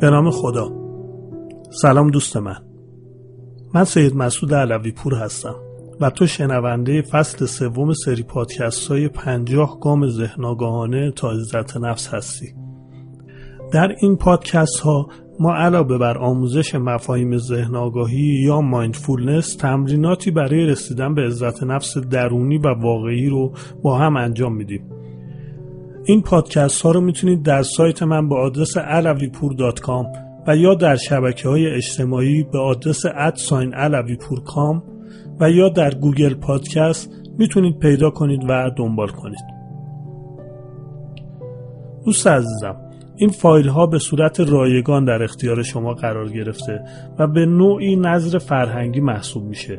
به نام خدا. سلام دوست من. من سید مسعود علوی پور هستم و تو شنونده فصل سوم سری پادکست های پنجاه گام ذهن تا عزت نفس هستی. در این پادکست ها ما علاوه بر آموزش مفاهیم ذهن آگاهی یا مایندفولنس تمریناتی برای رسیدن به عزت نفس درونی و واقعی رو با هم انجام میدیم. این پادکست ها رو می‌تونید در سایت من به آدرس alaviپور.com و یا در شبکه های اجتماعی به آدرس ادساین alaviپور.com و یا در گوگل پادکست می‌تونید پیدا کنید و دنبال کنید. دوست عزیزم این فایل ها به صورت رایگان در اختیار شما قرار گرفته و به نوعی نظر فرهنگی محسوب میشه.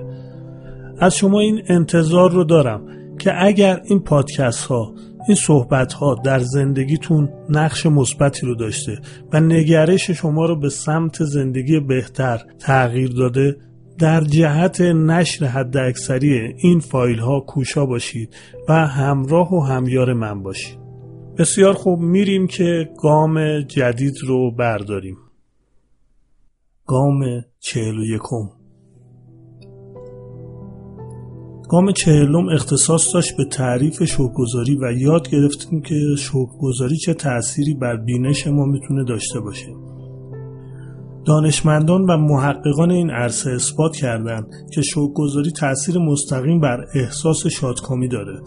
از شما این انتظار رو دارم که اگر این پادکست ها این صحبت ها در زندگیتون نقش مثبتی رو داشته و نگرش شما رو به سمت زندگی بهتر تغییر داده در جهت نشر حد اکثری این فایل ها کوشا باشید و همراه و همیار من باشید. بسیار خوب میریم که گام جدید رو برداریم. گام چهل و یکم. گام چهلم اختصاص داشت به تعریف شوکگذاری و یاد گرفتیم که شوکگذاری چه تأثیری بر بینش ما می‌تونه داشته باشه. دانشمندان و محققان این عرصه اثبات کردند که شوکگذاری تأثیر مستقیم بر احساس شادکامی داره.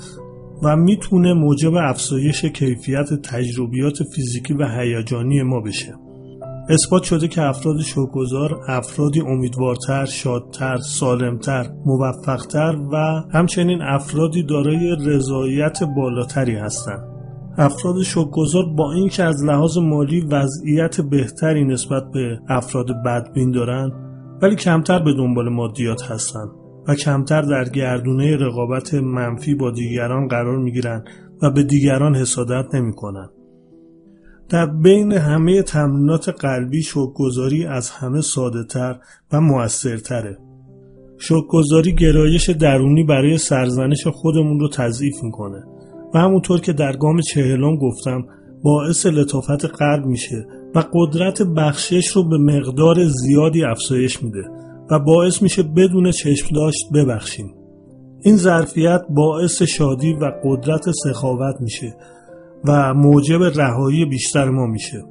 و می‌تونه موجب افزایش کیفیت تجربیات فیزیکی و هیجانی ما بشه اثبات شده که افراد شوکگذار افرادی امیدوارتر، شادتر، سالمتر، موفقتر و همچنین افرادی دارای رضایت بالاتری هستند. افراد شوکگذار با اینکه از لحاظ مالی وضعیت بهتری نسبت به افراد بدبین دارند ولی کمتر به دنبال مادیات هستند و کمتر در گردونه رقابت منفی با دیگران قرار می و به دیگران حسادت نمی کنند. در بین همه تمرینات قلبی شوکگذاری از همه ساده تر و موثرتره. شوکگذاری گرایش درونی برای سرزنش خودمون رو تضعیف می‌کنه و همونطور که در گام چهلم گفتم باعث لطافت قلب میشه و قدرت بخشش رو به مقدار زیادی افزایش میده و باعث میشه بدون چشم داشت ببخشیم. این ظرفیت باعث شادی و قدرت سخاوت میشه و موجب رهایی بیشتر ما میشه.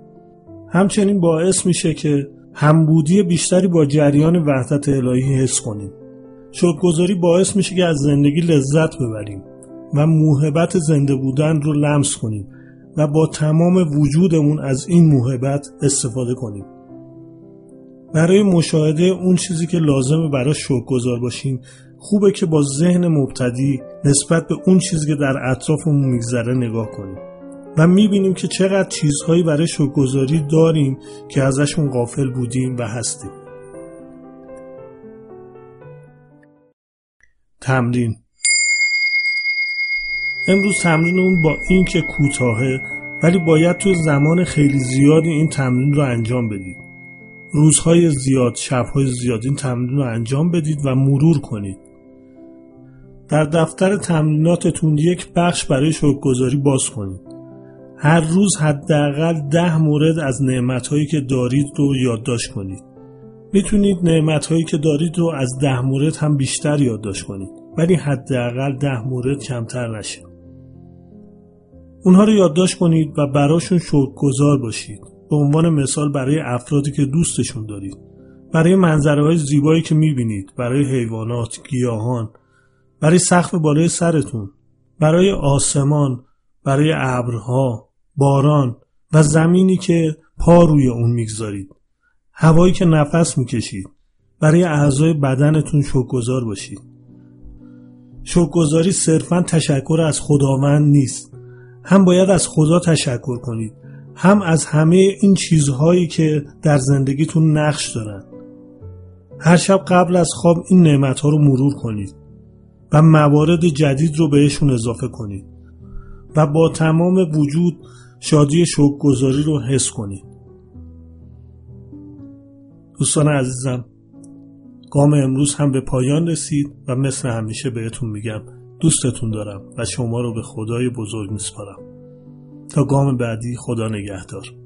همچنین باعث میشه که همبودی بیشتری با جریان وحدت الهی حس کنیم. شکرگذاری باعث میشه که از زندگی لذت ببریم و موهبت زنده بودن رو لمس کنیم و با تمام وجودمون از این موهبت استفاده کنیم. برای مشاهده اون چیزی که لازمه برای شکرگذار باشیم. خوبه که با ذهن مبتدی نسبت به اون چیزی که در اطرافمون میگذره نگاه کنیم. و می‌بینیم که چقدر چیزهایی برای شکرگذاری داریم که ازشون غافل بودیم و هستیم. تمرین. امروز تمرینمون با این که کوتاهه ولی باید تو زمان خیلی زیادی این تمرین رو انجام بدید روزهای زیاد شبهای زیاد این تمرین رو انجام بدید و مرور کنید در دفتر تمریناتتون یک بخش برای شکرگذاری باز کنید هر روز حداقل ده مورد از نعمتهایی که دارید رو یادداشت کنید. می‌تونید نعمتهایی که دارید رو از ده مورد هم بیشتر یادداشت کنید ولی حداقل ده مورد کمتر نشه. اونها رو یادداشت کنید و براشون گذار باشید. به عنوان مثال برای افرادی که دوستشون دارید. برای منظره های زیبایی که می‌بینید. برای حیوانات، گیاهان. برای سقف بالای سرتون. برای آسمان. برای ابرها باران و زمینی که پا روی اون می‌گذارید هوایی که نفس می‌کشید برای اعضای بدنتون شکرگزار باشید شکرگزاری صرفا تشکر از خداوند نیست هم باید از خدا تشکر کنید هم از همه این چیزهایی که در زندگیتون نقش دارن. هر شب قبل از خواب این نعمت ها رو مرور کنید و موارد جدید رو بهشون اضافه کنید و با تمام وجود شادی گذاری رو حس کنید. دوستان عزیزم گام امروز هم به پایان رسید و مثل همیشه بهتون میگم دوستتون دارم و شما رو به خدای بزرگ میسپارم. تا گام بعدی خدا نگهدار.